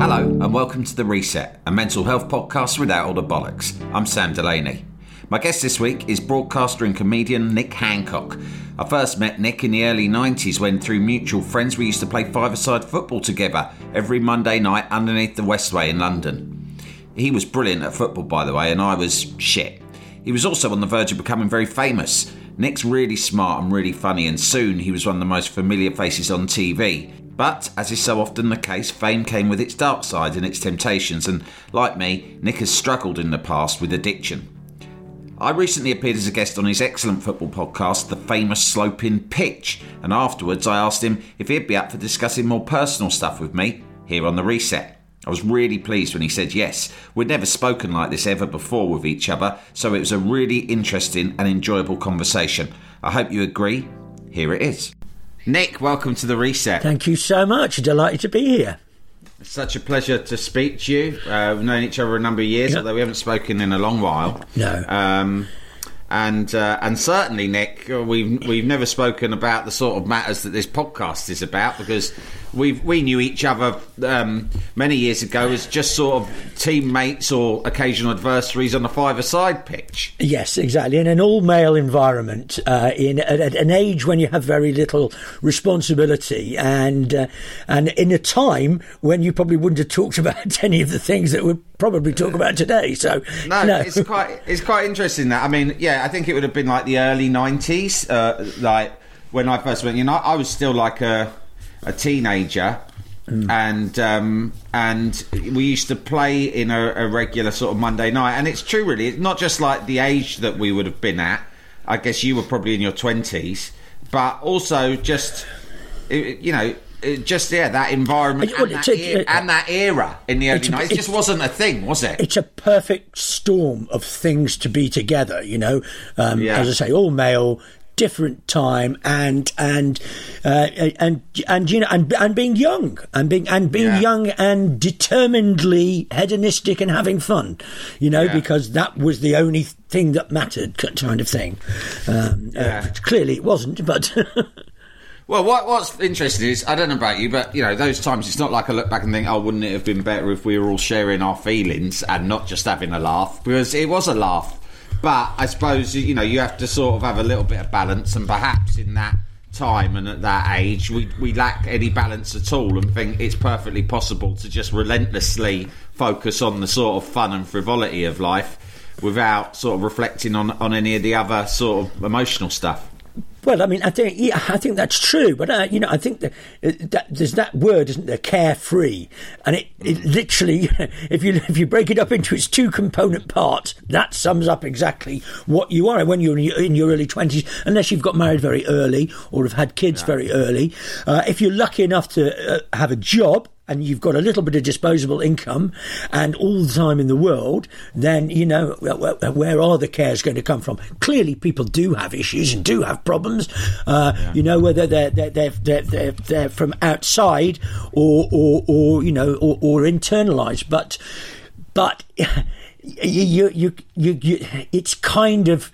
Hello, and welcome to The Reset, a mental health podcast without all the bollocks. I'm Sam Delaney. My guest this week is broadcaster and comedian Nick Hancock. I first met Nick in the early 90s when, through mutual friends, we used to play five a side football together every Monday night underneath the Westway in London. He was brilliant at football, by the way, and I was shit. He was also on the verge of becoming very famous. Nick's really smart and really funny, and soon he was one of the most familiar faces on TV. But, as is so often the case, fame came with its dark side and its temptations, and like me, Nick has struggled in the past with addiction. I recently appeared as a guest on his excellent football podcast, The Famous Sloping Pitch, and afterwards I asked him if he'd be up for discussing more personal stuff with me here on The Reset. I was really pleased when he said yes. We'd never spoken like this ever before with each other, so it was a really interesting and enjoyable conversation. I hope you agree. Here it is. Nick, welcome to the reset. Thank you so much. Delighted to be here. It's such a pleasure to speak to you. Uh, we've known each other a number of years, Yep. although we haven't spoken in a long while. No. Um, and uh, and certainly, Nick, we've we've never spoken about the sort of matters that this podcast is about because we we knew each other um, many years ago as just sort of teammates or occasional adversaries on a five-a-side pitch. Yes, exactly. In an all-male environment, uh, in at, at an age when you have very little responsibility, and uh, and in a time when you probably wouldn't have talked about any of the things that we'd probably talk about today. So No, it's quite it's quite interesting that I mean, yeah, I think it would have been like the early nineties, uh, like when I first went. You know, I was still like a a teenager, and um, and we used to play in a, a regular sort of Monday night. And it's true, really. It's not just like the age that we would have been at. I guess you were probably in your twenties, but also just you know. It just yeah, that environment Well, and that, a- e- and that era in the early nineties just wasn't a thing, was it? it's a perfect storm of things to be together. You know, um, Yeah. as I say, all male, different time, and and uh, and and you know, and and being young, and being and being Yeah. young and determinedly hedonistic and having fun. You know, Yeah. because that was the only thing that mattered, kind of thing. Um, Yeah. uh, clearly, it wasn't, but. Well, what, what's interesting is I don't know about you, but you know those times it's not like I look back and think, oh, wouldn't it have been better if we were all sharing our feelings and not just having a laugh? Because it was a laugh, but I suppose you know you have to sort of have a little bit of balance, and perhaps in that time and at that age we we lack any balance at all, and think it's perfectly possible to just relentlessly focus on the sort of fun and frivolity of life without sort of reflecting on on any of the other sort of emotional stuff. Well, I mean, I think yeah, I think that's true, but uh, you know, I think that, uh, that there's that word, isn't there, carefree, and it, it literally, if you if you break it up into its two component parts, that sums up exactly what you are when you're in your, in your early twenties, unless you've got married very early or have had kids very early. Uh, if you're lucky enough to uh, have a job and you've got a little bit of disposable income and all the time in the world, then, you know, wh- wh- where are the cares going to come from? Clearly, people do have issues and do have problems, uh, you know, whether they're, they're, they're, they're, they're, they're from outside or, or, or you know, or, or internalized. But, but you, you, you, you, it's kind of,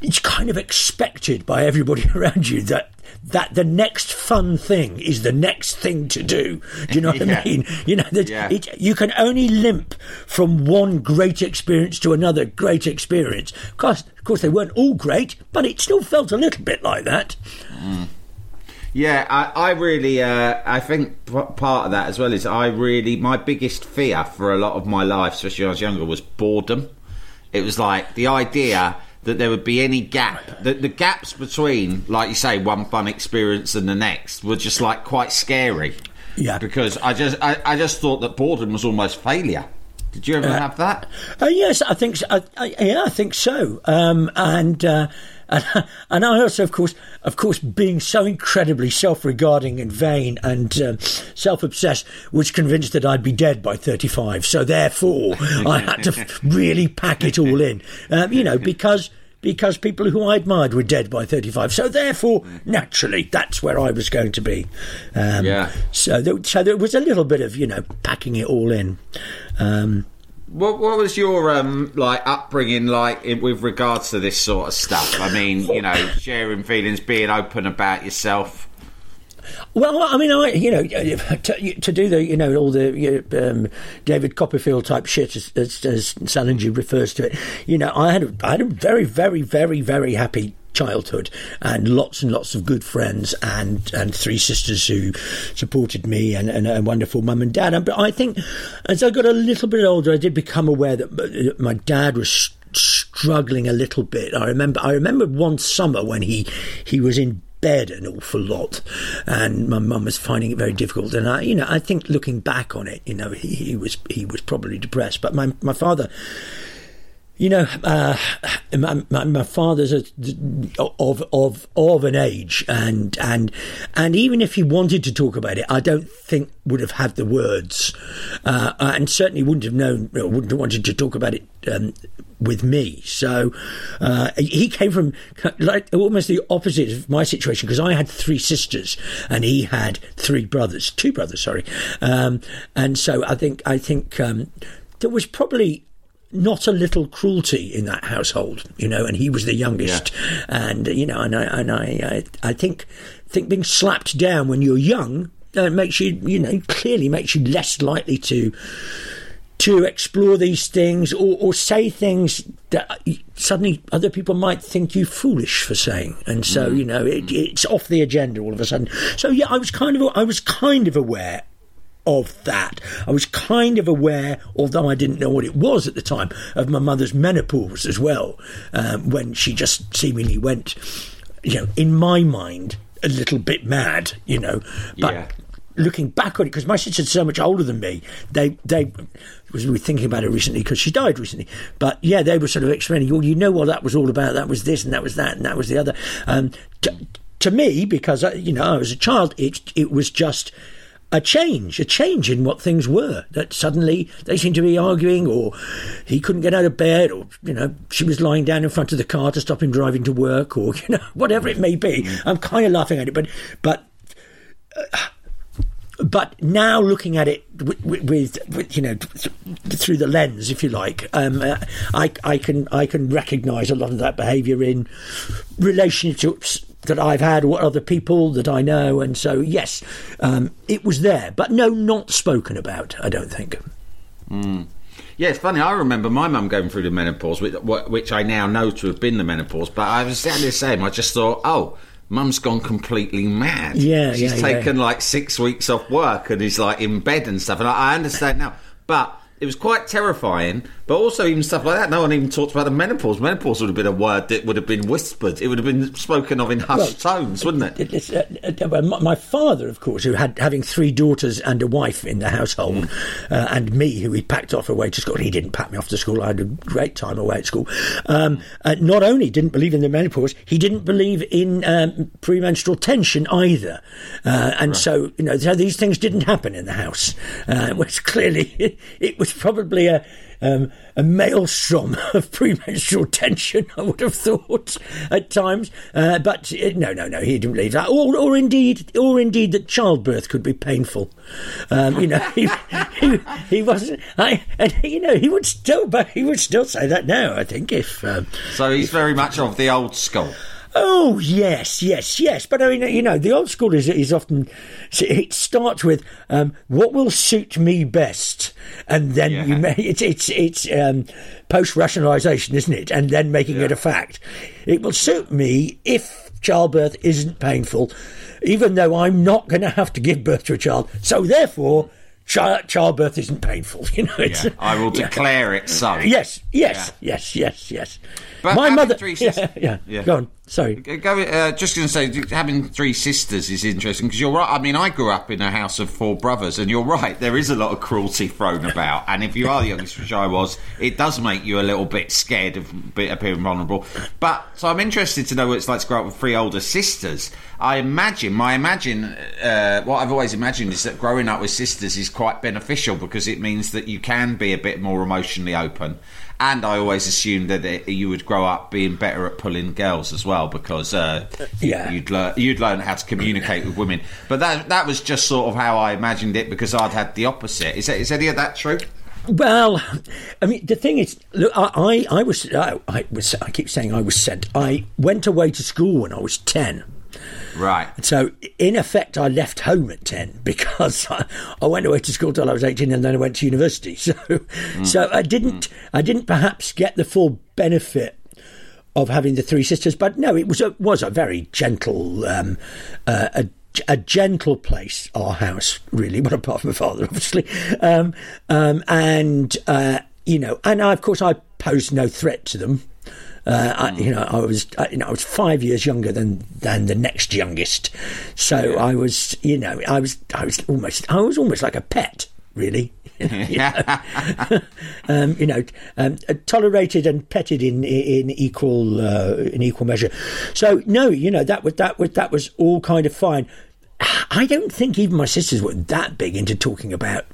it's kind of expected by everybody around you that that the next fun thing is the next thing to do. Do you know what Yeah. I mean? You know that Yeah. it, you can only limp from one great experience to another great experience. Of course, of course, they weren't all great, but it still felt a little bit like that. Yeah, I, I really, uh, I think p- part of that as well is I really, my biggest fear for a lot of my life, especially when I was younger, was boredom. It was like the idea that there would be any gap, that the gaps between, like you say, one fun experience and the next were just like quite scary. Yeah. Because I just, I, I just thought that boredom was almost failure. Did you ever have that? Uh, yes, I think so. I, I, yeah, I think so. Um, and, uh, and and I also, of course, of course, being so incredibly self-regarding and vain and um, self-obsessed, was convinced that I'd be dead by thirty-five. So therefore, I had to really pack it all in. Um, you know, because. Because people who I admired were dead by 35. So, therefore, naturally, that's where I was going to be. Um, Yeah. So there, so there was a little bit of, you know, packing it all in. Um, What, what was your um, like upbringing like in, with regards to this sort of stuff? I mean, you know, sharing feelings, being open about yourself. Well, I mean, I you know to, to do the you know all the um, David Copperfield type shit as, as, as Salinger refers to it. You know, I had a, I had a very very very very happy childhood and lots and lots of good friends and and three sisters who supported me and, and a wonderful mum and dad. But I think as I got a little bit older, I did become aware that my dad was struggling a little bit. I remember I remember one summer when he he was in bed an awful lot, and my mum was finding it very difficult. And I, you know, I think looking back on it, you know, he, he was he was probably depressed. But my my father you know, uh, my, my, my, father's a, of of of an age, and and and even if he wanted to talk about it, I don't think would have had the words, uh, and certainly wouldn't have known, wouldn't have wanted to talk about it um, with me. So uh, he came from like almost the opposite of my situation because I had three sisters and he had three brothers, two brothers, sorry, um, and so I think I think um, there was probably not a little cruelty in that household, you know, and he was the youngest, yeah. and you know, and I and I, I, I think think being slapped down when you're young uh, makes you, you know, clearly makes you less likely to to explore these things or, or say things that suddenly other people might think you foolish for saying, and so mm. you know it, it's off the agenda all of a sudden. So yeah, I was kind of I was kind of aware of that. I was kind of aware, although I didn't know what it was at the time, of my mother's menopause as well, um, when she just seemingly went, you know, in my mind, a little bit mad, you know. But yeah. looking back on it, because my sister's so much older than me, they they was we thinking about it recently because she died recently. But yeah, they were sort of explaining, well, you know what that was all about. That was this and that was that and that was the other. Um, to, to me, because uh, you know I was a child, it it was just a change, a change in what things were. That suddenly they seemed to be arguing, or he couldn't get out of bed, or you know she was lying down in front of the car to stop him driving to work, or you know whatever it may be. I'm kind of laughing at it, but but. Uh, but now looking at it with, with, with, you know through the lens, if you like, um, uh, I, I can I can recognise a lot of that behaviour in relationships that I've had what other people that I know. And so, yes, um, it was there, but no, not spoken about, I don't think. Mm. Yeah, it's funny. I remember my mum going through the menopause, which, which, I now know to have been the menopause, but I was exactly the same. I just thought, oh, mum's gone completely mad. Yeah, She's yeah, taken yeah. like six weeks off work and is like in bed and stuff. And I, I understand now. But it was quite terrifying, but also even stuff like that. No one even talked about the menopause. Menopause would have been a word that would have been whispered. It would have been spoken of in hushed well, tones, wouldn't it? it uh, uh, my father, of course, who had having three daughters and a wife in the household, mm. uh, and me, who he packed off away to school. He didn't pack me off to school. I had a great time away at school. Um, uh, not only didn't believe in the menopause, he didn't believe in um, premenstrual tension either. Uh, and right. so, you know, so these things didn't happen in the house. Uh, was clearly it, was probably a um, a maelstrom of premenstrual tension. I would have thought at times, uh, but uh, no, no, no, he didn't believe that, or, or indeed, or indeed that childbirth could be painful. Um, you know, he, he, he, wasn't. I, and you know, he would still, but he would still say that now. I think if um, so, he's very much of the old school. Oh yes, yes, yes. But I mean, you know, the old school is is often it starts with um, what will suit me best, and then yeah. you may, it's it's it's um, post rationalisation, isn't it? And then making yeah. it a fact. It will suit me if childbirth isn't painful, even though I'm not going to have to give birth to a child. So therefore. childbirth isn't painful, you know. Yeah, I will declare it so. Yes, yes, yes, yes, yes. But my mother. Three sisters, yeah, yeah, yeah, Go on. Sorry. Uh, just going to say, having three sisters is interesting because you're right. I mean, I grew up in a house of four brothers, and you're right. There is a lot of cruelty thrown about, and if you are the youngest, which I was, it does make you a little bit scared of appearing vulnerable. But so I'm interested to know what it's like to grow up with three older sisters. I imagine, my imagine, uh, what I've always imagined is that growing up with sisters is quite beneficial because it means that you can be a bit more emotionally open and I always assumed that it, you would grow up being better at pulling girls as well because uh, yeah. you'd learn you'd learn how to communicate with women. But that that was just sort of how I imagined it because I'd had the opposite. Is that, is any of that true? Well, I mean, the thing is, look, I, I, I was, I, I was, I keep saying I was sent. I went away to school when I was ten Right. So, in effect, I left home at 10 because I, I went away to school till I was 18 and then I went to university. So, mm. so I didn't, mm. I didn't perhaps get the full benefit of having the three sisters, but no, it was a, was a very gentle, um, uh, a, a gentle place, our house, really, but apart from my father, obviously. Um, um, and, uh, you know, and I, of course, I posed no threat to them. Uh, I, you know, I was, I, you know, I was five years younger than than the next youngest, so yeah. I was, you know, I was, I was almost, I was almost like a pet, really. you know, um, you know um, tolerated and petted in in equal uh, in equal measure. So no, you know that was that was that was all kind of fine. I don't think even my sisters were that big into talking about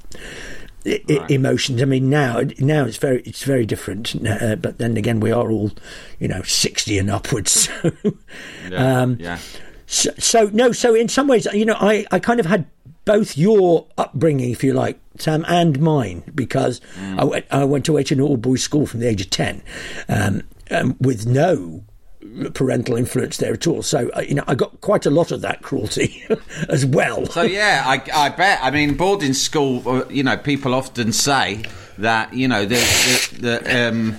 right. emotions. I mean, now now it's very it's very different. Uh, but then again, we are all, you know, sixty and upwards. So, yeah, um, yeah. So, so, no, so in some ways, you know, I, I kind of had both your upbringing, if you like, Sam, and mine, because mm. I, went, I went to an all boys school from the age of 10 um, um, with no parental influence there at all. So uh, you know, I got quite a lot of that cruelty as well. So yeah, I, I bet. I mean, boarding school. Uh, you know, people often say that you know the the, the um,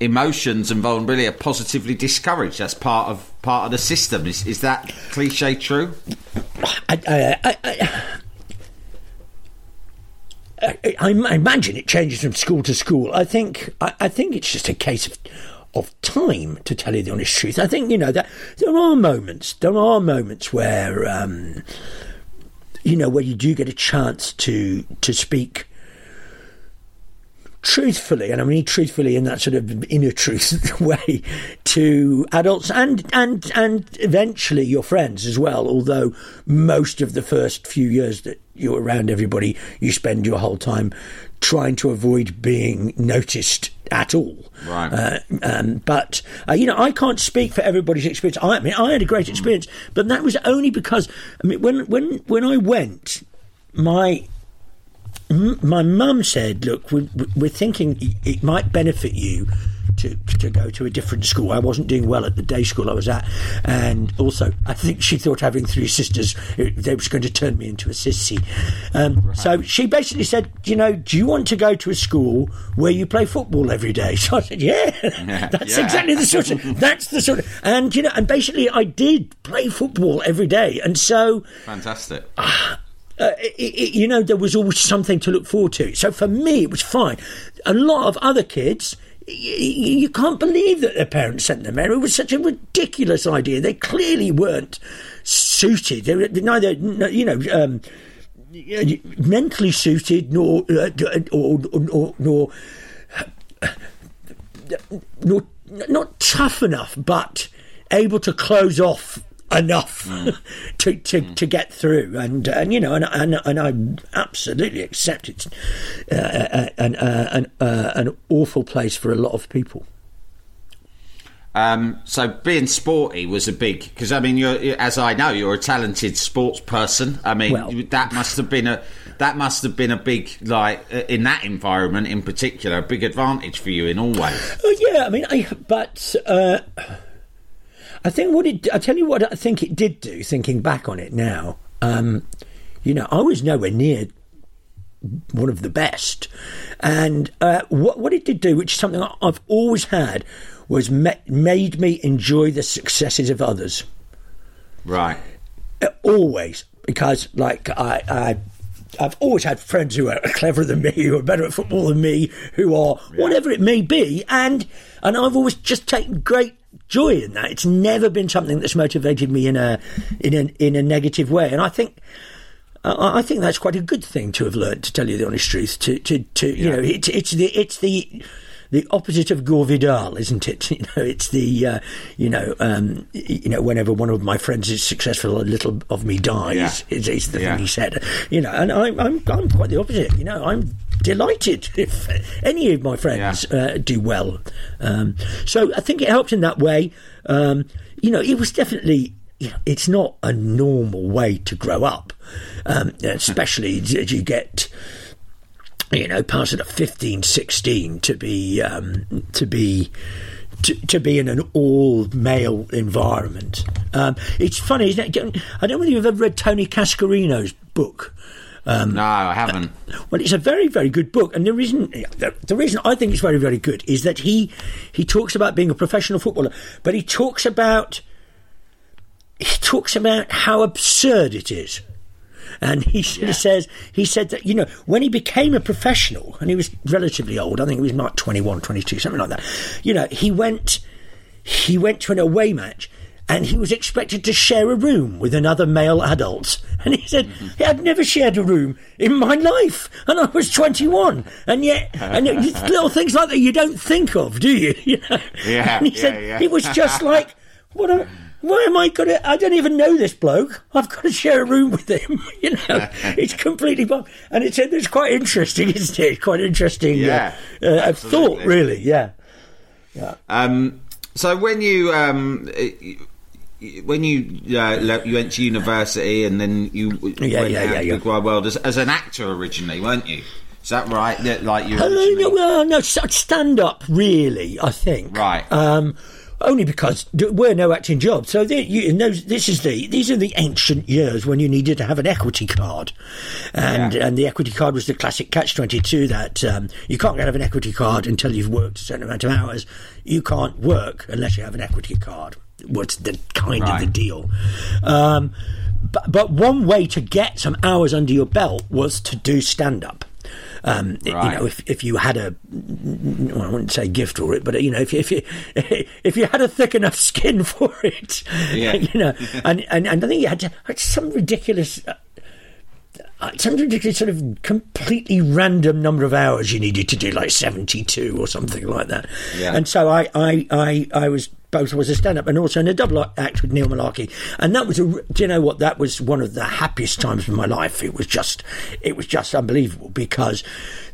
emotions and vulnerability are positively discouraged. That's part of part of the system. Is is that cliche true? I, I, I, I, I imagine it changes from school to school. I think I, I think it's just a case of of time, to tell you the honest truth. I think, you know, that there are moments, there are moments where, um, you know, where you do get a chance to, to speak truthfully, and I mean truthfully in that sort of inner truth way, to adults and and and eventually your friends as well. Although most of the first few years that you're around everybody, you spend your whole time trying to avoid being noticed at all. Right. Uh, um, but uh, you know, I can't speak for everybody's experience. I, I mean, I had a great experience, but that was only because I mean, when when when I went, my my mum said, "Look, we're, we're thinking it might benefit you." To, to go to a different school. I wasn't doing well at the day school I was at, and also I think she thought having three sisters they was going to turn me into a sissy. Um, right. So she basically said, you know, do you want to go to a school where you play football every day? So I said, yeah, yeah that's yeah. exactly the sort of that's the sort of and you know and basically I did play football every day, and so fantastic. Uh, uh, it, it, you know, there was always something to look forward to. So for me, it was fine. A lot of other kids, you can't believe that their parents sent them there. It was such a ridiculous idea. They clearly weren't suited. They were neither, you know, um, mentally suited nor, uh, or, or, nor, nor, not tough enough, but able to close off enough mm. to, to, mm. to get through. And, and you know, and, and, and I absolutely accept it's uh, uh an, uh, an, uh, an awful place for a lot of people. Um, so being sporty was a big because I mean, you're as I know, you're a talented sports person. I mean, well, that must have been a that must have been a big like in that environment in particular, a big advantage for you in all ways. Yeah, I mean, I, but. I think what it. I tell you what I think it did do. Thinking back on it now, um, you know, I was nowhere near one of the best, and uh, what what it did do, which is something I've always had, was me- made me enjoy the successes of others. Right. Uh, always, because like I, I I've always had friends who are cleverer than me, who are better at football than me, who are yeah. whatever it may be, and and I've always just taken great joy in that. It's never been something that's motivated me in a in a in a negative way, and I think. I think that's quite a good thing to have learned. To tell you the honest truth, to to, to you know, it's it's the it's the the opposite of Gore Vidal, isn't it? You know, it's the uh, you know um, you know whenever one of my friends is successful, a little of me dies. Yeah. Is, is the yeah. thing he said. You know, and I'm I'm I'm quite the opposite. You know, I'm delighted if any of my friends yeah. uh, do well. Um, so I think it helped in that way. Um, you know, it was definitely. You know, it's not a normal way to grow up, um, especially as you get you know, past at 15, 16 to be um, to be to, to be in an all male environment. Um, it's funny, isn't it? I don't know whether you've ever read Tony Cascarino's book. Um, no, I haven't. Well, it's a very, very good book, and the reason the, the, reason I think it's very, very good is that he he talks about being a professional footballer, but he talks about he talks about how absurd it is. And he yeah. says, he said that, you know, when he became a professional, and he was relatively old, I think he was like 21, 22, something like that, you know, he went, he went to an away match and he was expected to share a room with another male adult. And he said, mm-hmm. I'd never shared a room in my life, and I was 21. And yet, and little things like that you don't think of, do you? you know? Yeah. And he yeah, said, yeah. it was just like, what a why am I going to? I don't even know this bloke. I've got to share a room with him. You know, it's completely bomb. And it's it's quite interesting, isn't it? Quite interesting. Yeah, uh, uh, thought really. Yeah, yeah. Um, so when you um, when you uh, you went to university and then you yeah, went yeah, yeah, yeah. the wide world as, as, an actor originally, weren't you? Is that right? That, like you? Uh, no, no, stand up really. I think right. Um, only because there were no acting jobs. So you know, this is the these are the ancient years when you needed to have an equity card, and yeah. and the equity card was the classic catch twenty two that um, you can't have an equity card until you've worked a certain amount of hours. You can't work unless you have an equity card. What's the kind right. of the deal? Um, but, but one way to get some hours under your belt was to do stand up. Um, right. You know, if, if you had a, well, I wouldn't say gift for it, but you know, if you, if you if you had a thick enough skin for it, yeah. you know, and, and and I think you had to, some ridiculous. Uh, some ridiculous sort of completely random number of hours you needed to do, like seventy-two or something like that. Yeah. And so I, I, I, I was both was a stand up and also in a double act with Neil Mullarkey. And that was a, do you know what? That was one of the happiest times of my life. It was just, it was just unbelievable because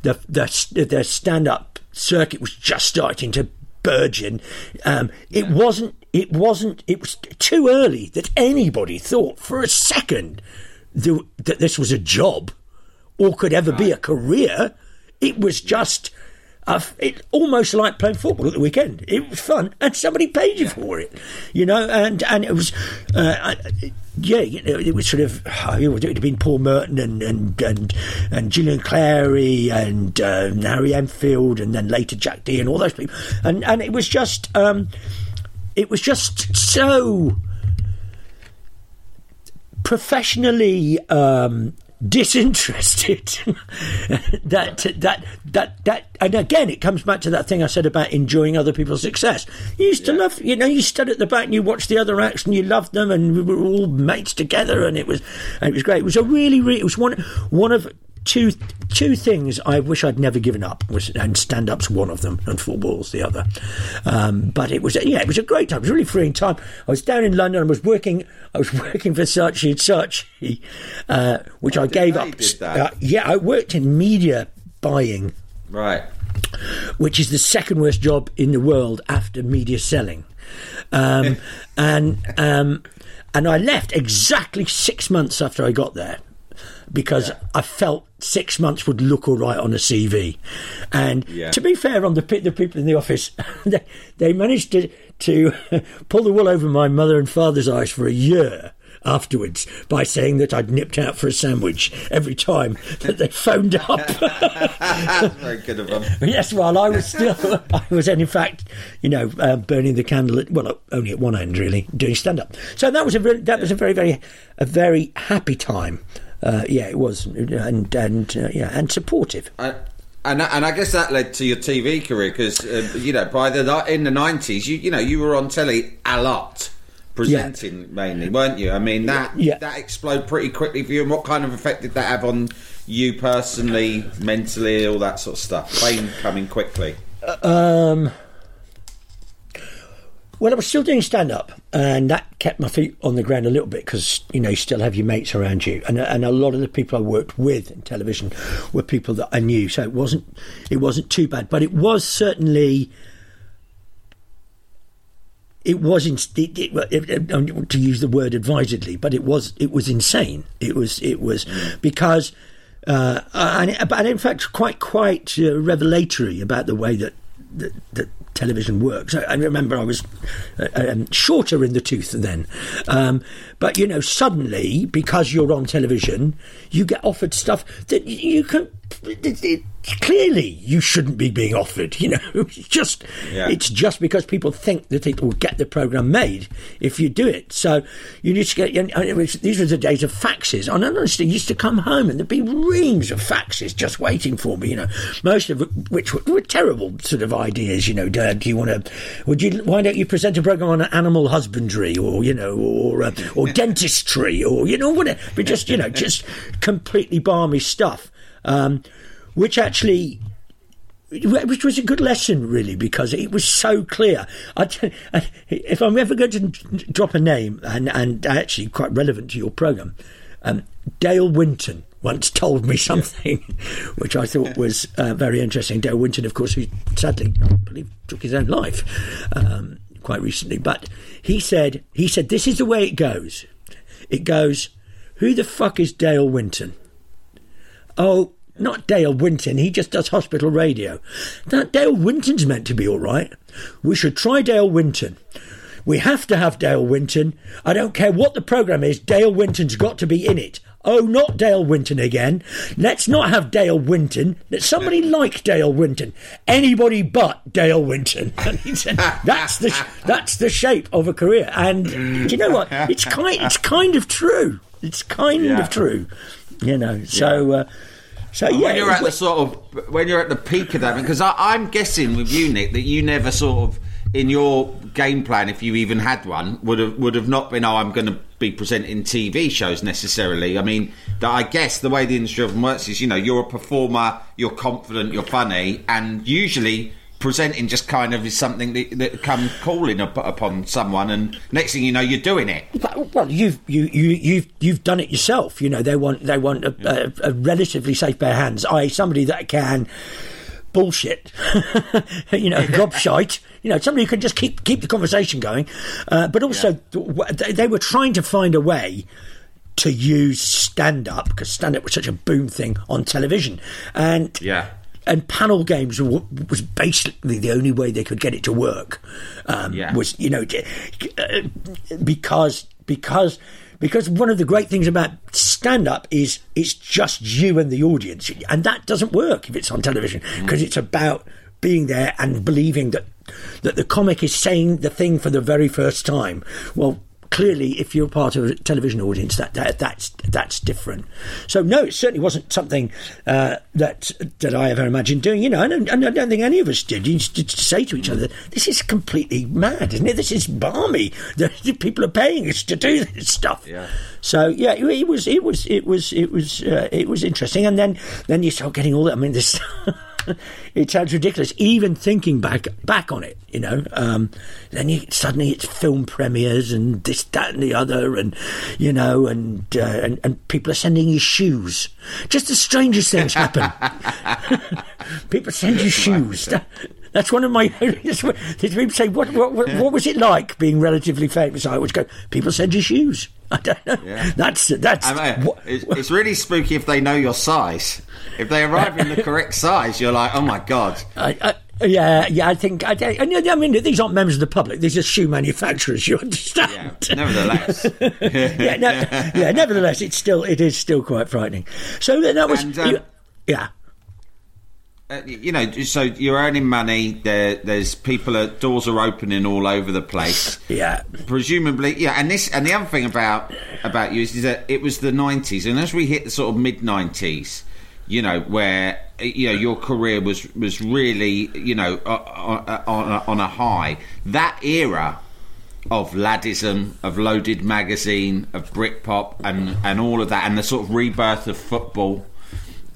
the, the, the stand up circuit was just starting to burgeon. Um, it yeah. wasn't, it wasn't, it was too early that anybody thought for a second that, that this was a job or could ever right. be a career. It was just, uh, it almost like playing football at the weekend. It was fun, and somebody paid you for it, you know. And and it was, uh, yeah, you know, it was sort of oh, it had been Paul Merton and and and, and Julian Clary and uh, Harry Enfield, and then later Jack Dee and all those people, and and it was just um, it was just so professionally um, disinterested. That that that that and again it comes back to that thing I said about enjoying other people's success. You used to love you know you stood at the back and you watched the other acts and you loved them and we were all mates together and it was and it was great. It was a really really it was one one of two two things I wish I'd never given up was and stand up's one of them and football's the other. Um, but it was yeah, it was a great time. It was really freeing time. I was down in London. I was working. I was working for Saatchi Saatchi, uh, which I gave up. Uh, yeah, I worked in media buying. Right. Which is the second worst job in the world after media selling. Um, and um, and I left exactly six months after I got there because yeah. I felt six months would look all right on a CV. And yeah. to be fair, on the the people in the office, they, they managed to to pull the wool over my mother and father's eyes for a year afterwards by saying that I'd nipped out for a sandwich every time that they phoned up. very good of them. yes, while I was still, I was in fact, you know, uh, burning the candle at well, only at one end really, doing stand up. So that was a really, that was a very very a very happy time uh, yeah, it was, and and uh, yeah, and supportive. I, and and I guess that led to your TV career because uh, you know by the in the nineties you you know you were on telly a lot presenting yeah. mainly, weren't you? I mean that yeah. that exploded pretty quickly for you. And what kind of effect did that have on you personally, mentally, all that sort of stuff? Fame coming quickly. Uh, um well, I was still doing stand up, and that kept my feet on the ground a little bit because you know you still have your mates around you, and and a lot of the people I worked with in television were people that I knew, so it wasn't it wasn't too bad, but it was certainly it was in, it, it, it, to use the word advisedly, but it was it was insane. It was it was because uh, and, and in fact quite quite uh, revelatory about the way that that, that television works. I, I remember I was uh, um, shorter in the tooth then, um, but you know, suddenly because you're on television, you get offered stuff that you can. It, it, clearly, you shouldn't be being offered. You know, it's just Yeah. it's just because people think that it will get the program made if you do it. So you need to get. and it was, these were the days of faxes. And honestly, I used to come home and there'd be reams of faxes just waiting for me. You know, most of which were, were terrible sort of ideas. You know, do, do you want to? Would you? Why don't you present a program on animal husbandry or you know or uh, or dentistry or you know whatever? But just you know just completely balmy stuff. Um, which actually which was a good lesson, really, because it was so clear. If I'm ever going to drop a name, and, and actually quite relevant to your programme, um, Dale Winton once told me something which I thought was uh, very interesting. Dale Winton, of course, who sadly, I believe, took his own life um, quite recently. But he said, he said, this is the way it goes. It goes, who the fuck is Dale Winton? Oh, not Dale Winton. He just does hospital radio. Now, Dale Winton's meant to be all right. We should try Dale Winton. We have to have Dale Winton. I don't care what the programme is, Dale Winton's got to be in it. Oh, not Dale Winton again. Let's not have Dale Winton. Let somebody like Dale Winton. Anybody but Dale Winton. And he said, that's the that's the shape of a career. And do you know what? It's kind it's kind of true. It's kind Yeah. of true. You know. So uh, so yeah. when you're at the sort of when you're at the peak of that, because I'm guessing with you, Nick, that you never sort of in your game plan, if you even had one, would have would have not been. Oh, I'm going to be presenting TV shows necessarily. I mean, that I guess the way the industry often works is, you know, you're a performer, you're confident, you're funny, and usually. Presenting just kind of is something that, that come calling up, upon someone, and next thing you know, you're doing it. Well, well, you've you, you you've you've done it yourself. You know, they want they want a, a, a relatively safe pair of hands, i.e., somebody that can bullshit, you know, gobshite. You know, somebody who can just keep keep the conversation going. Uh, but also, w- they, they were trying to find a way to use stand up because stand up was such a boom thing on television, and Yeah. And panel games w- was basically the only way they could get it to work. Um, Yeah. Was you know uh, because because because one of the great things about stand up is it's just you and the audience, and that doesn't work if it's on television because it's about being there and believing that that the comic is saying the thing for the very first time. Well. Clearly, if you're part of a television audience, that, that that's that's different. So no, it certainly wasn't something uh, that that I ever imagined doing. You know, and, and I don't think any of us did. You used to say to each other, "This is completely mad, isn't it? This is balmy. The, people are paying us to do this stuff." Yeah. So yeah, it, it was it was it was it was uh, it was interesting. And then then you start getting all that. I mean, this. it sounds ridiculous, even thinking back back on it. You know, um, then you suddenly it's film premieres and this, that, and the other, and you know, and uh, and, and people are sending you shoes. Just the strangest things happen. people send you shoes. That's one of my. People say, what, what, what, what was it like being relatively famous? I always go, people send you shoes. I don't know. Yeah. That's that's. I mean, it's, it's really spooky if they know your size. If they arrive in the correct size, you're like, oh my god. I, I, yeah, yeah, I think. I, I, I mean, these aren't members of the public. These are shoe manufacturers. You understand? Yeah, nevertheless. yeah, no, yeah. Nevertheless, it's still it is still quite frightening. So that was, And, um, you- yeah, Uh, you know, so you're earning money. There, there's people. Are, doors are opening all over the place. yeah, Presumably, yeah. And this, and the other thing about about you is, is that it was the '90s, and as we hit the sort of mid '90s, you know, where you know your career was was really, you know, on, on, a, on a high. That era of laddism, of loaded magazine, of Britpop, and and all of that, and the sort of rebirth of football.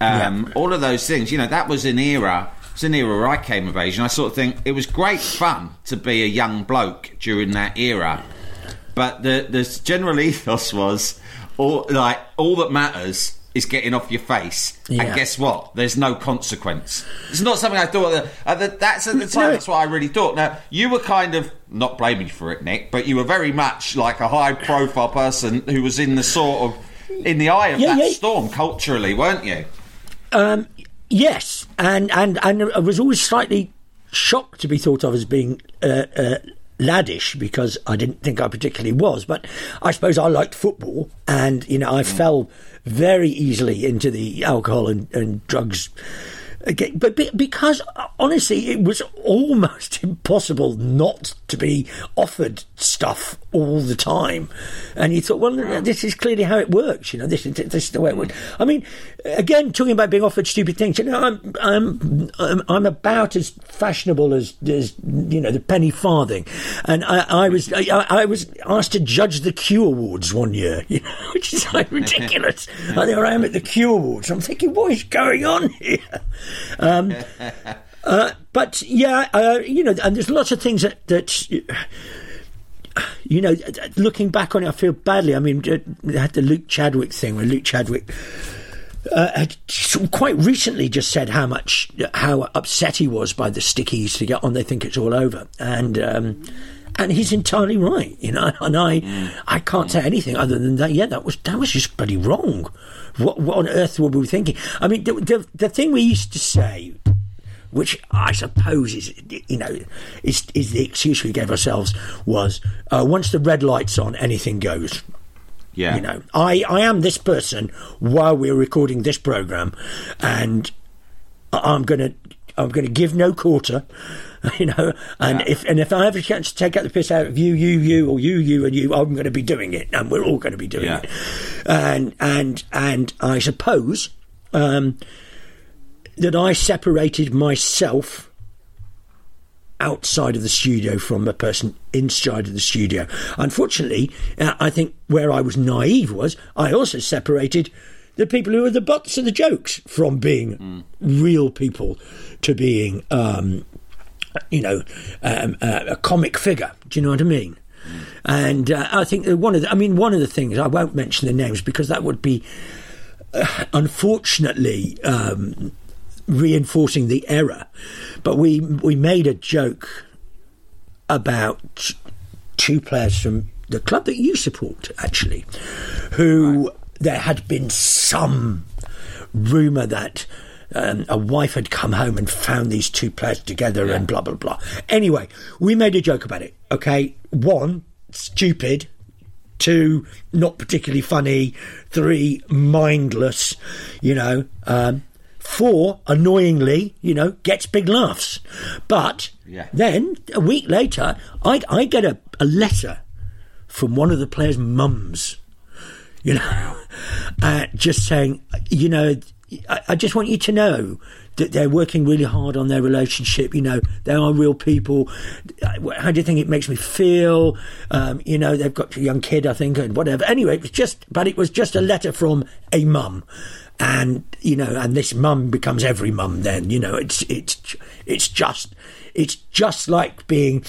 Um, All of those things, you know, that was an era. It's an era where I came of age, and I sort of think it was great fun to be a young bloke during that era. But the the general ethos was, all like all that matters is getting off your face. Yeah. And guess what? There's no consequence. It's not something I thought. That, at the, that's at the time. That's what I really thought. Now you were kind of not blaming you for it, Nick, but you were very much like a high profile person who was in the sort of in the eye of Yeah, that yeah. storm culturally, weren't you? Yes, and and and I was always slightly shocked to be thought of as being uh, uh, laddish because I didn't think I particularly was. But I suppose I liked football, and you know I mm. fell very easily into the alcohol and, and drugs but because honestly, it was almost impossible not to be offered stuff all the time. And you thought, well, this is clearly how it works. You know, this is this is the way it would. I mean, again, talking about being offered stupid things. You know, I'm I'm I'm, I'm about as fashionable as as you know the penny farthing, and I, I was I, I, was asked to judge the Q Awards one year. You know, which is like ridiculous. and there I am at the Q Awards. I'm thinking, what is going on here? Um, uh, but yeah, uh, you know, and there's lots of things that that you know, looking back on it, I feel badly. I mean, they had the Luke Chadwick thing where Luke Chadwick. Uh, quite recently just said how much how upset he was by the stickies to get on. They think it's all over, and um, and he's entirely right, you know. And I. I can't say anything other than that. Yeah, that was that was just bloody wrong. What, what on earth were we thinking? I mean, the, the, the thing we used to say which I suppose is, you know, is, is the excuse we gave ourselves was uh, once the red light's on, anything goes. Yeah. You know, I, I am this person while we're recording this program, and I'm gonna I'm gonna give no quarter. You know, and yeah. if and if I have a chance to take out the piss out of you, you, you, or you, you, and you, I'm going to be doing it, and we're all going to be doing yeah. it. And and and I suppose um, that I separated myself outside of the studio from a person inside of the studio. Unfortunately, uh, I think where I was naive was I also separated the people who are the butts of the jokes from being mm. real people to being, um, you know, um, uh, a comic figure. Do you know what I mean? Mm. And uh, I think one of the, I mean, one of the things I won't mention the names because that would be, uh, unfortunately, um, reinforcing the error. But we we made a joke about two players from the club that you support, actually, who right. there had been some rumour that. Um, a wife had come home and found these two players together yeah. and blah blah blah. Anyway, we made a joke about it. Okay, one stupid, two not particularly funny, three mindless. You know, um, Four, annoyingly, you know, gets big laughs. But yeah. then a week later, I, I get a, a letter from one of the players' mums, you know, uh, just saying, you know, I, I just want you to know that they're working really hard on their relationship. You know, they are real people. How do you think it makes me feel? Um, you know, they've got a young kid, I think, and whatever. Anyway, it was just, but it was just a letter from a mum and you know, and this mum becomes every mum. Then you know, it's it's it's just it's just like being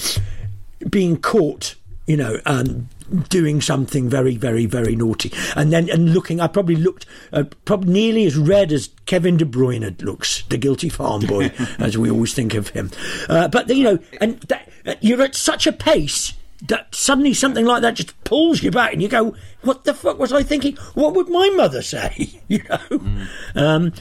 being caught. You know, um, doing something very, very, very naughty, and then and looking. I probably looked uh, probably nearly as red as Kevin De Bruyne looks, the guilty farm boy, as we always think of him. Uh, but you know, and that, uh, you're at such a pace that suddenly something like that just pulls you back and you go, what the fuck was I thinking? What would my mother say? you know? Mm. Um,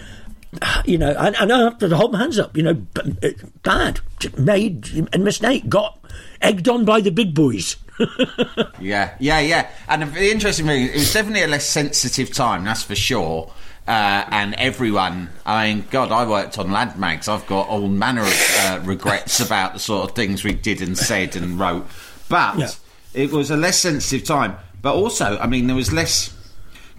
you know, and, and I have to hold my hands up, you know, uh, bad, made a mistake, got egged on by the big boys. yeah, yeah, yeah. And the interesting thing, it was definitely a less sensitive time, that's for sure. Uh, and everyone, I mean, God, I worked on Lad Mags. I've got all manner of uh, regrets about the sort of things we did and said and wrote. But yeah. it was a less sensitive time. But also, I mean, there was less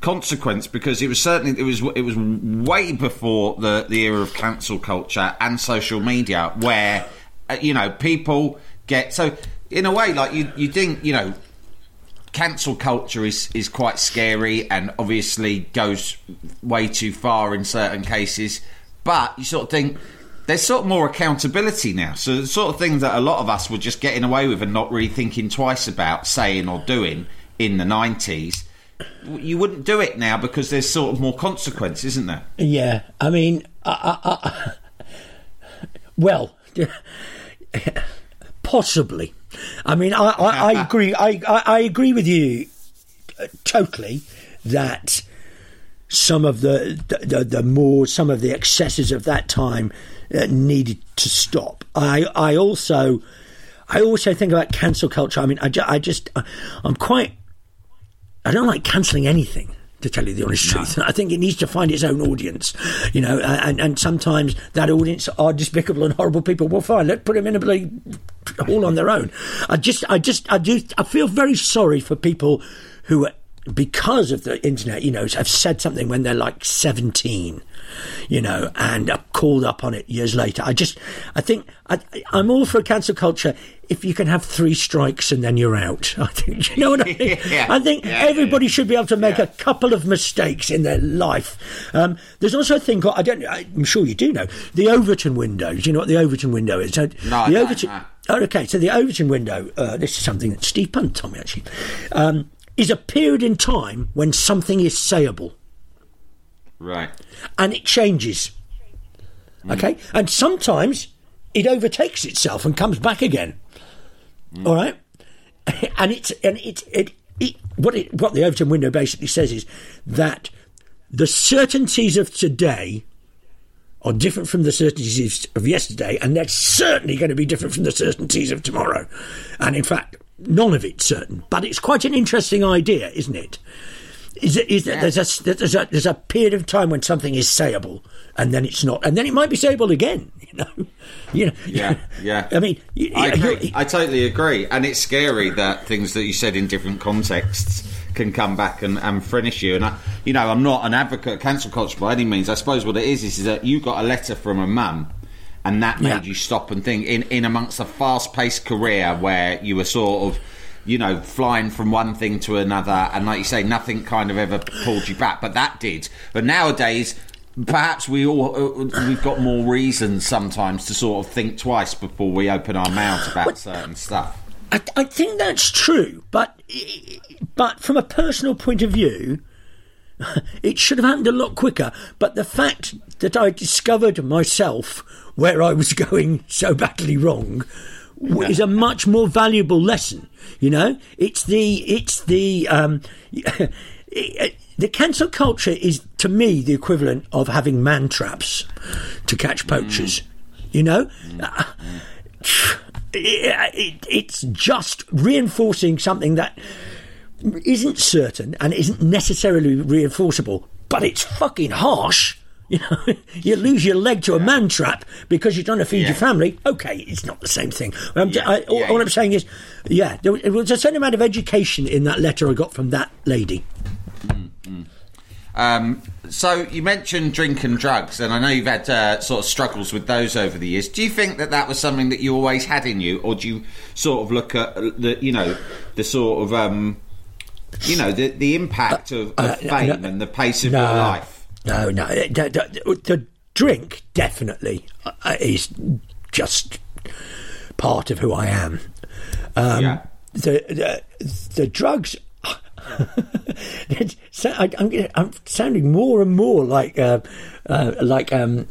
consequence because it was certainly it was it was way before the the era of cancel culture and social media where uh, you know people get so in a way like you you think you know cancel culture is is quite scary and obviously goes way too far in certain cases but you sort of think there's sort of more accountability now. So the sort of things that a lot of us were just getting away with and not really thinking twice about saying or doing in the 90s, you wouldn't do it now because there's sort of more consequence, isn't there? Yeah, I mean, I, I, I, well, possibly. I mean, I, I agree. I, I agree with you uh, totally that some of the the, the, more some of the excesses of that time Uh, needed to stop. I I also I also think about cancel culture. I mean, I, ju- I just uh, I'm quite I don't like cancelling anything to tell you the honest no. truth. I think it needs to find its own audience, you know, and, and sometimes that audience are despicable and horrible people. Well, fine, let's put them in a bloody all on their own. I just, I just, I do, I feel very sorry for people who because of the internet, you know, have said something when they're like 17, you know, and are called up on it years later. I just, I think I, am all for cancel culture if you can have three strikes and then you're out. I think, you know what I mean? yeah, I think yeah, everybody yeah, should be able to make a couple of mistakes in their life. Um, there's also a thing called, I don't, I'm sure you do know, the Overton window. Do you know what the Overton window is? So no, the Overton, no. Oh, okay, so the Overton window, uh, this is something that Steve Punt told me actually. Um, is a period in time when something is sayable. Right. And it changes. Mm. Okay? And sometimes it overtakes itself and comes back again. Mm. All right? And it's and it's it, it what it what the Overton window basically says is that the certainties of today are different from the certainties of yesterday, and they're certainly going to be different from the certainties of tomorrow. And in fact, none of it certain, but it's quite an interesting idea, isn't it? Is it, is yeah. there's, a, there's, a, there's a period of time when something is sayable and then it's not, and then it might be sayable again. You know, you know. Yeah, yeah. I mean, I, agree. I totally agree, and it's scary that things that you said in different contexts can come back and, and finish you. And I, you know, I'm not an advocate of cancel culture by any means. I suppose what it is is, is that you got a letter from a mum and that made yeah. you stop and think in, in amongst a fast paced career where you were sort of you know flying from one thing to another and like you say nothing kind of ever pulled you back but that did. But nowadays perhaps we all uh, we've got more reasons sometimes to sort of think twice before we open our mouths about certain stuff. I, I think that's true but but from a personal point of view it should have happened a lot quicker. But the fact that I discovered myself where I was going so badly wrong yeah. is a much more valuable lesson. You know, it's the it's the um, the cancel culture is to me the equivalent of having man traps to catch poachers. Mm. You know. Mm. It, it, it's just reinforcing something that isn't certain and isn't necessarily reinforceable, but it's fucking harsh You know, you lose your leg to a man trap because you're trying to feed yeah. your family. Okay, it's not the same thing. Yeah. I, all, yeah, all I'm saying is, yeah, there was a certain amount of education in that letter I got from that lady. Mm-hmm. Um, so you mentioned drink and drugs, and I know you've had uh, sort of struggles with those over the years. Do you think that that was something that you always had in you, or do you sort of look at the, you know, the sort of, um, you know, the the impact of, of uh, fame no, and the pace of no, your life? No, no. The, the, the drink definitely uh, is just part of who I am. Um, yeah. The, the the drugs. I, am sounding more and more like uh, uh, like um,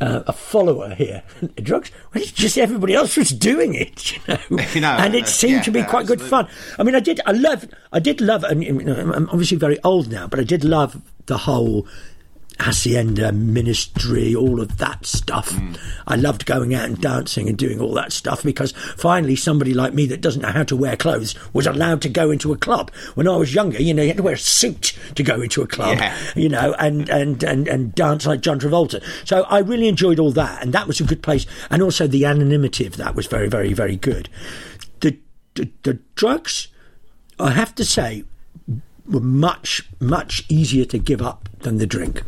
uh, a follower here. drugs. Well, it's just everybody else was doing it, you know. know and it seemed yeah, to be quite absolutely. good fun. I mean, I did. I love. I did love. And I'm obviously very old now, but I did love the whole hacienda ministry, all of that stuff. Mm. I loved going out and dancing and doing all that stuff because finally somebody like me that doesn't know how to wear clothes was allowed to go into a club. When I was younger, you know, you had to wear a suit to go into a club, yeah. you know, and, and, and, and dance like John Travolta. So I really enjoyed all that, and that was a good place. And also the anonymity of that was very, very, very good. The, the, the drugs, I have to say, were much, much easier to give up than the drink.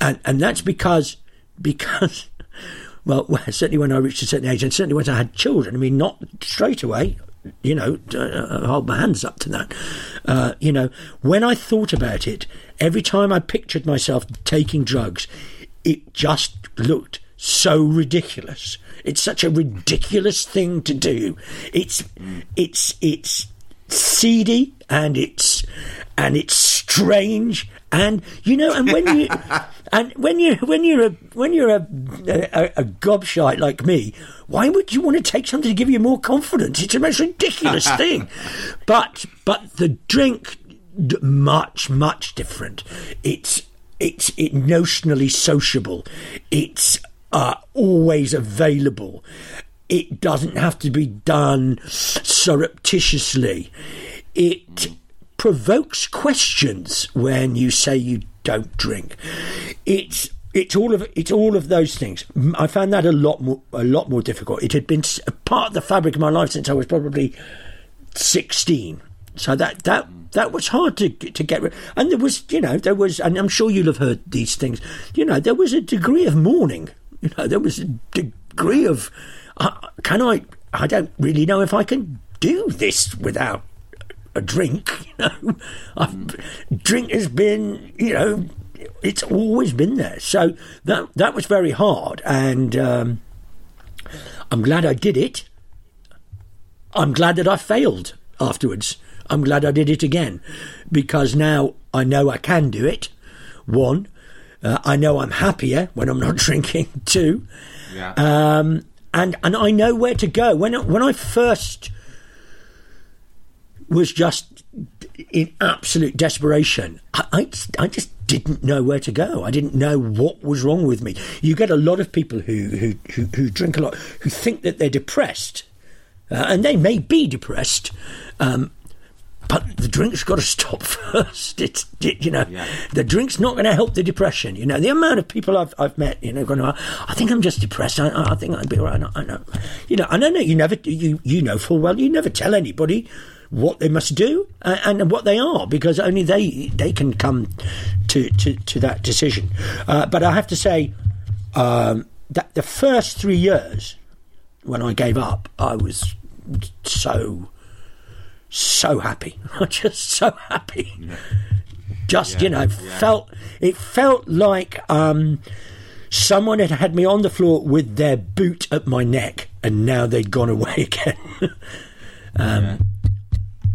And, and that's because, because, well, certainly when I reached a certain age, and certainly when I had children, I mean, not straight away, you know, uh, hold my hands up to that. Uh, you know, when I thought about it, every time I pictured myself taking drugs, it just looked so ridiculous. It's such a ridiculous thing to do. It's, it's, it's seedy and it's and it's strange and you know and when you and when you when you're a when you're a, a, a gobshite like me why would you want to take something to give you more confidence it's a most ridiculous thing but but the drink much, much different. It's it's it notionally sociable. It's uh, always available. It doesn't have to be done surreptitiously. It provokes questions when you say you don't drink. It's it's all of it's all of those things. I found that a lot more a lot more difficult. It had been a part of the fabric of my life since I was probably sixteen. So that that that was hard to to get rid. And there was you know there was and I'm sure you'll have heard these things. You know there was a degree of mourning. You know there was a degree of uh, can I I don't really know if I can do this without a drink. You know, I've, drink has been you know it's always been there. So that that was very hard, and um, I'm glad I did it. I'm glad that I failed afterwards. I'm glad I did it again because now I know I can do it. One, uh, I know I'm happier when I'm not drinking. Two, Yeah. um, and and I know where to go. When when I first was just in absolute desperation, I, I, just- I just didn't know where to go. I didn't know what was wrong with me. You get a lot of people who who who, who drink a lot who think that they're depressed, uh, and they may be depressed. Um, but the drink's got to stop first. It's it- you know Yeah. the drink's not going to help the depression. You know the amount of people I've I've met. You know going, "Oh, I think I'm just depressed. I, I think I'd be all right. I know, you know, I know you never you you know full well you never tell anybody what they must do uh, and what they are because only they they can come to to, to that decision. Uh, but I have to say um, that the first three years when I gave up, I was so so happy. just so happy. Just you know, felt it felt like um, someone had had me on the floor with their boot at my neck, and now they'd gone away again. um,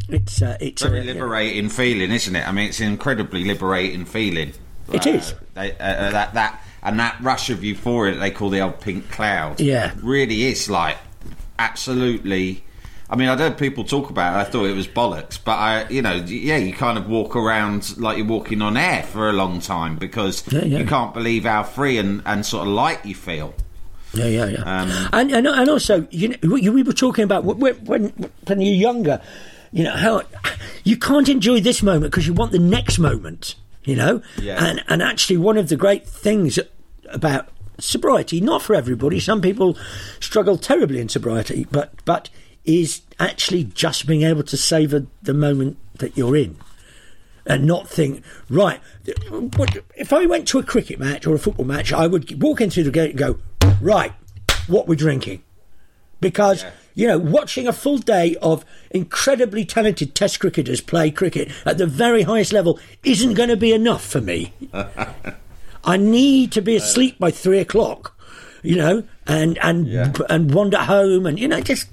It's uh, it's very uh, yeah. liberating feeling, isn't it? I mean, it's an incredibly liberating feeling. It is. They, uh, uh, that that and that rush of euphoria that they call the old pink cloud. Yeah. really is like absolutely. I mean, I'd heard people talk about it. I thought it was bollocks, but I, you know, yeah, you kind of walk around like you're walking on air for a long time because Yeah, yeah. you can't believe how free and, and sort of light you feel. Yeah, yeah, yeah. Um, and, and and also, you know, we we were talking about when when when you're younger, you know how you can't enjoy this moment because you want the next moment. You know, Yeah. and and actually, one of the great things about sobriety, not for everybody, some people struggle terribly in sobriety, but but is actually just being able to savor the moment that you're in and not think, right, if I went to a cricket match or a football match, I would walk into the gate and go, right, what we're drinking. Because, Yeah. you know, watching a full day of incredibly talented test cricketers play cricket at the very highest level isn't going to be enough for me. I need to be asleep by three o'clock, you know, and and Yeah. and wander home and, you know, just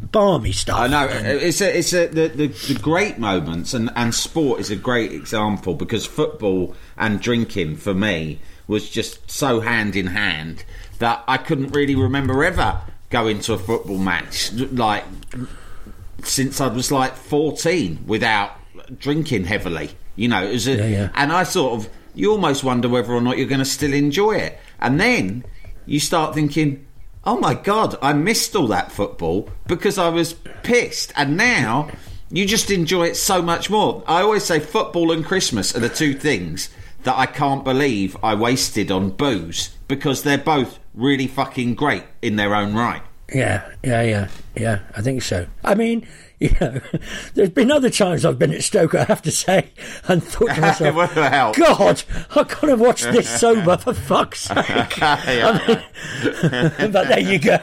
balmy stuff. I know it's a, it's a, the, the the great moments, and and sport is a great example because football and drinking for me was just so hand in hand that I couldn't really remember ever going to a football match like since I was like fourteen without drinking heavily. You know, it was a, Yeah, yeah. and I sort of you almost wonder whether or not you're going to still enjoy it, and then you start thinking. Oh my god, I missed all that football because I was pissed. And now you just enjoy it so much more. I always say football and Christmas are the two things that I can't believe I wasted on booze because they're both really fucking great in their own right. Yeah, yeah, yeah, yeah. I think so. I mean, you know, there's been other times I've been at Stoke, I have to say, and thought to myself, What the hell? God, I could have watched this sober for fuck's sake. Yeah. but there you go.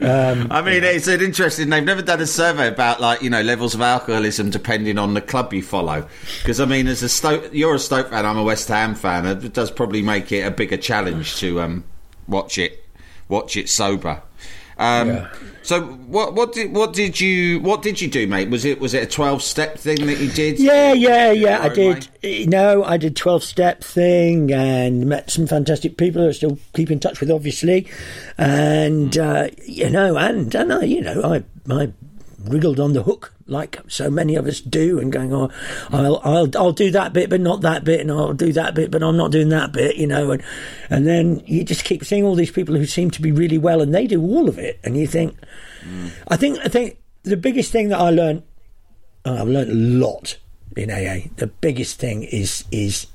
Um, I mean, it's an interesting. They've never done a survey about like you know levels of alcoholism depending on the club you follow. Because I mean, as a Stoke, you're a Stoke fan. I'm a West Ham fan. It does probably make it a bigger challenge to um, watch it, watch it sober. Um, Yeah. So what what did what did you what did you do, mate? Was it was it a twelve step thing that you did? yeah, yeah, yeah. I did. No, I did twelve step thing and met some fantastic people who I still keep in touch with, obviously. And uh, you know, and and I, you know, I I wriggled on the hook like so many of us do, and going, "Oh, I'll I'll I'll do that bit, but not that bit, and I'll do that bit, but I'm not doing that bit," you know, and and then you just keep seeing all these people who seem to be really well, and they do all of it, and you think, mm. I think I think the biggest thing that I learned, I've learned a lot in AA. The biggest thing is is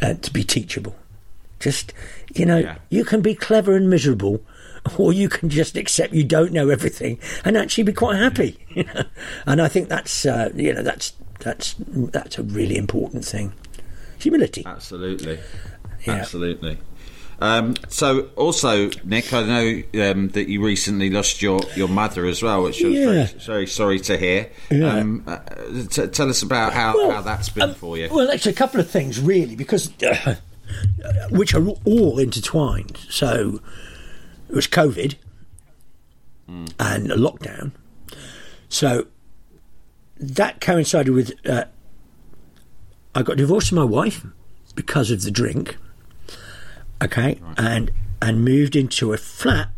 uh, to be teachable. Just you know, yeah. you can be clever and miserable or you can just accept you don't know everything and actually be quite happy. You know? And I think that's uh, you know that's that's that's a really important thing. Humility. Absolutely. Yeah. Absolutely. Um, so, also, Nick, I know um, that you recently lost your, your mother as well, which I was yeah. very, very, sorry to hear. Yeah. Um, uh, t- tell us about how, well, how that's been um, for you. Well, actually, a couple of things, really, because uh, which are all intertwined. So, it was COVID mm. and a lockdown. So that coincided with uh, I got divorced from my wife because of the drink. Okay, right. and and moved into a flat,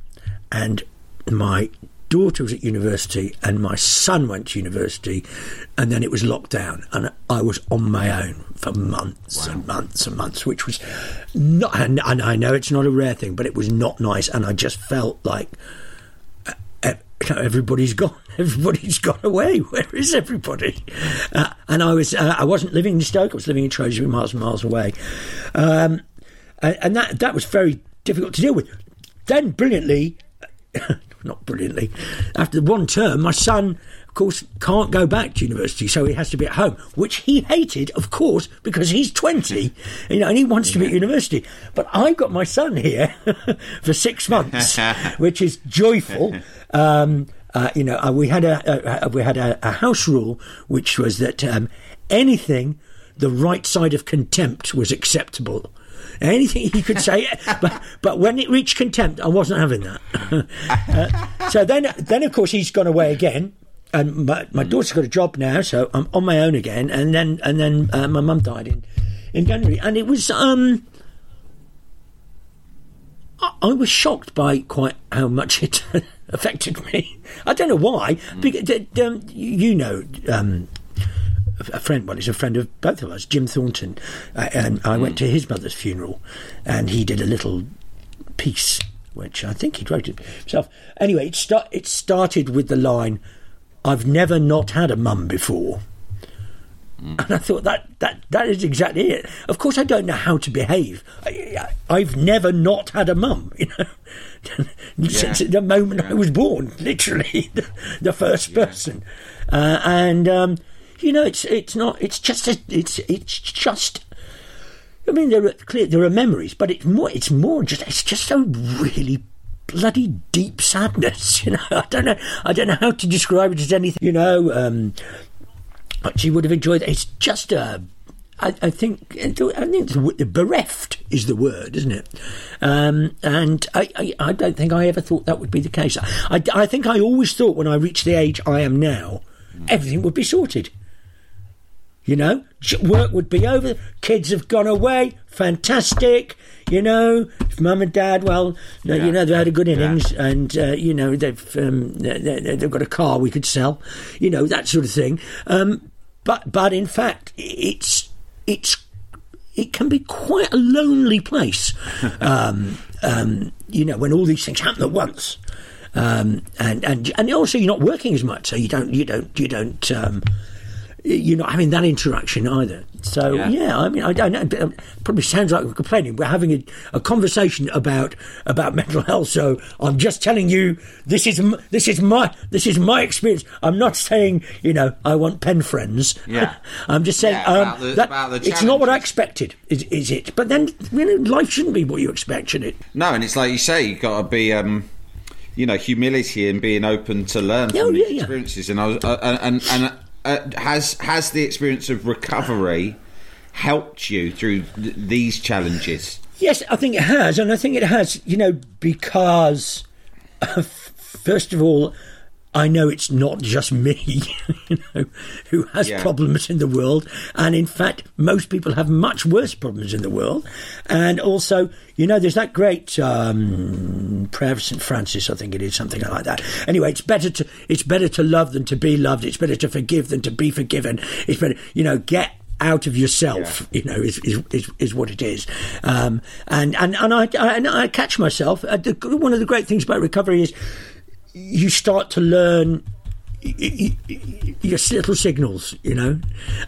and my daughter was at university and my son went to university and then it was locked down and I was on my own for months wow. and months and months which was not and, and, I know it's not a rare thing but it was not nice and I just felt like everybody's gone everybody's gone away where is everybody? Uh, and I was uh, I wasn't living in Stoke I was living in Shrewsbury miles and miles away. Um, and, and that that was very difficult to deal with. Then brilliantly not brilliantly. After one term, my son, of course, can't go back to university, so he has to be at home, which he hated, of course, because he's 20, you know, and he wants to be at university. But I've got my son here for six months, which is joyful. Um, uh, you know, uh, we had a, a we had a, a, house rule, which was that um, anything the right side of contempt was acceptable anything he could say. but but when it reached contempt, I wasn't having that. uh, so then then of course he's gone away again. And my, my daughter's got a job now, so I'm on my own again. And then and then uh, my mum died in, in January, and it was um, I, was shocked by quite how much it affected me. I don't know why. Because, um, you know, um, a friend, well, he's a friend of both of us, Jim Thornton, uh, and I went to his mother's funeral, and he did a little piece, which I think he wrote it himself. Anyway, it, start, it started with the line, "I've never not had a mum before." Mm. And I thought that, that that is exactly it. Of course, I don't know how to behave. I, have never not had a mum, you know, yeah. since the moment yeah. I was born, literally, the, the first yeah. person. Uh, and um, you know, it's it's not. It's just a, it's it's just. I mean, there are clear there are memories, but it's more. It's more just. It's just a really bloody deep sadness. You know, I don't know. I don't know how to describe it as anything. You know, um, she would have enjoyed. It. It's just a. I, I think I think bereft is the word, isn't it? Um, and I, I, I, don't think I ever thought that would be the case. I, I think I always thought when I reached the age I am now, everything would be sorted. You know, work would be over. Kids have gone away. Fantastic. You know, mum and dad, well, yeah. you know, they had a good innings, yeah. and uh, you know they've um, they, have got a car we could sell. You know that sort of thing. Um, but but in fact, it's it's it can be quite a lonely place. um, um, you know, when all these things happen at once. Um, and and and also you're not working as much, so you don't you don't you don't um, you're not having that interaction either. So yeah, yeah I mean, I don't know. It probably sounds like I'm complaining. We're having a, a, conversation about about mental health. So I'm just telling you, this is this is my this is my experience. I'm not saying you know I want pen friends. Yeah, I'm just saying yeah, um, the, that it's not what I expected. Is, is it? But then you know, life shouldn't be what you expect, should it? No, and it's like you say, you've got to be. Um you know, humility and being open to learn oh, from yeah, experiences. Yeah. And I was, uh, and and uh, has has the experience of recovery helped you through th- these challenges? Yes, I think it has, and I think it has. You know, because uh, first of all, I know it's not just me, you know, who has Yeah. problems in the world, and in fact, most people have much worse problems in the world. And also, you know, there's that great um, prayer of St Francis, I think it is something like that. Anyway, it's better to it's better to love than to be loved. It's better to forgive than to be forgiven. It's better, you know, get out of yourself, you know, is, is, is, is what it is. Um, and, and, and I, I, and I catch myself. Uh, the, one of the great things about recovery is you start to learn your little signals, you know.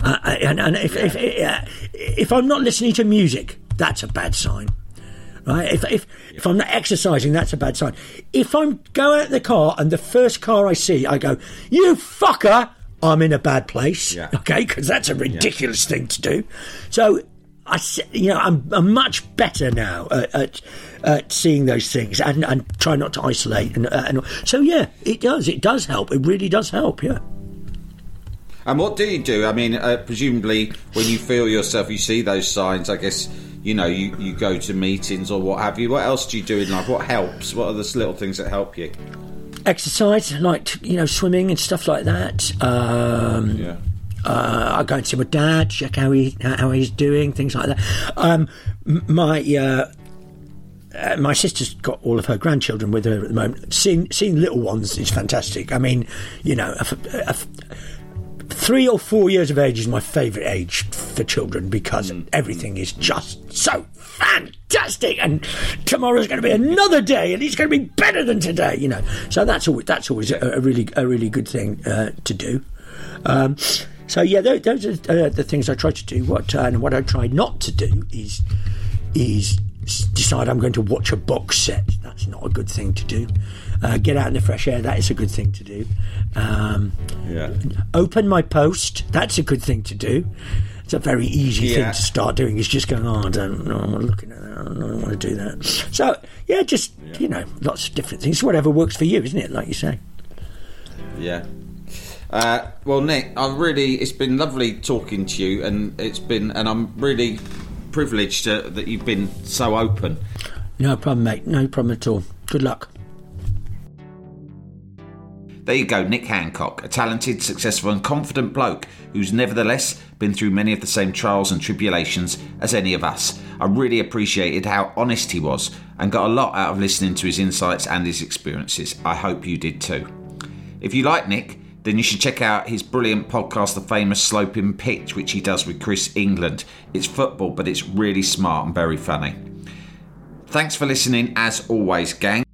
Uh, and and if, if, uh, if I'm not listening to music, that's a bad sign. Right? If, if, if I'm not exercising, that's a bad sign. If I'm going out the car and the first car I see, I go, you fucker, I'm in a bad place. Yeah. Okay, because that's a ridiculous thing to do. So I, you know, I'm, I'm much better now at, at, at seeing those things and, and try not to isolate. And, uh, and so yeah, it does. It does help. It really does help. Yeah. And what do you do? I mean, uh, presumably, when you feel yourself, you see those signs. I guess you know you, you go to meetings or what have you. What else do you do in life? What helps? What are the little things that help you? Exercise, like you know, swimming and stuff like that. Um, Yeah. Uh, I go and see my dad, check how he how he's doing, things like that. Um, my uh, uh, my sister's got all of her grandchildren with her at the moment. Seeing seeing little ones is fantastic. I mean, you know, a a f- three or four years of age is my favourite age for children because everything is just so fantastic. And tomorrow's going to be another day, and it's going to be better than today. You know, so that's always that's always a, a really a really good thing uh, to do. Um, so yeah, tho- those are uh, the things I try to do. What uh, and what I try not to do is is decide I'm going to watch a box set. That's not a good thing to do. Uh, get out in the fresh air. That is a good thing to do. Um, Yeah. open my post. That's a good thing to do. It's a very easy Yeah. thing to start doing. Is just going, oh, I don't know, I'm looking at that. I don't want to do that. So yeah, just you know, lots of different things. Whatever works for you, isn't it? Like you say. Yeah. Uh, well, Nick, I really it's been lovely talking to you, and it's been, and I'm really privileged to, that you've been so open. No problem, mate. No problem at all. Good luck. There you go, Nick Hancock, a talented, successful, and confident bloke who's nevertheless been through many of the same trials and tribulations as any of us. I really appreciated how honest he was and got a lot out of listening to his insights and his experiences. I hope you did too. If you like Nick, then you should check out his brilliant podcast, The Famous Sloping Pitch, which he does with Chris England. It's football, but it's really smart and very funny. Thanks for listening, as always, gang.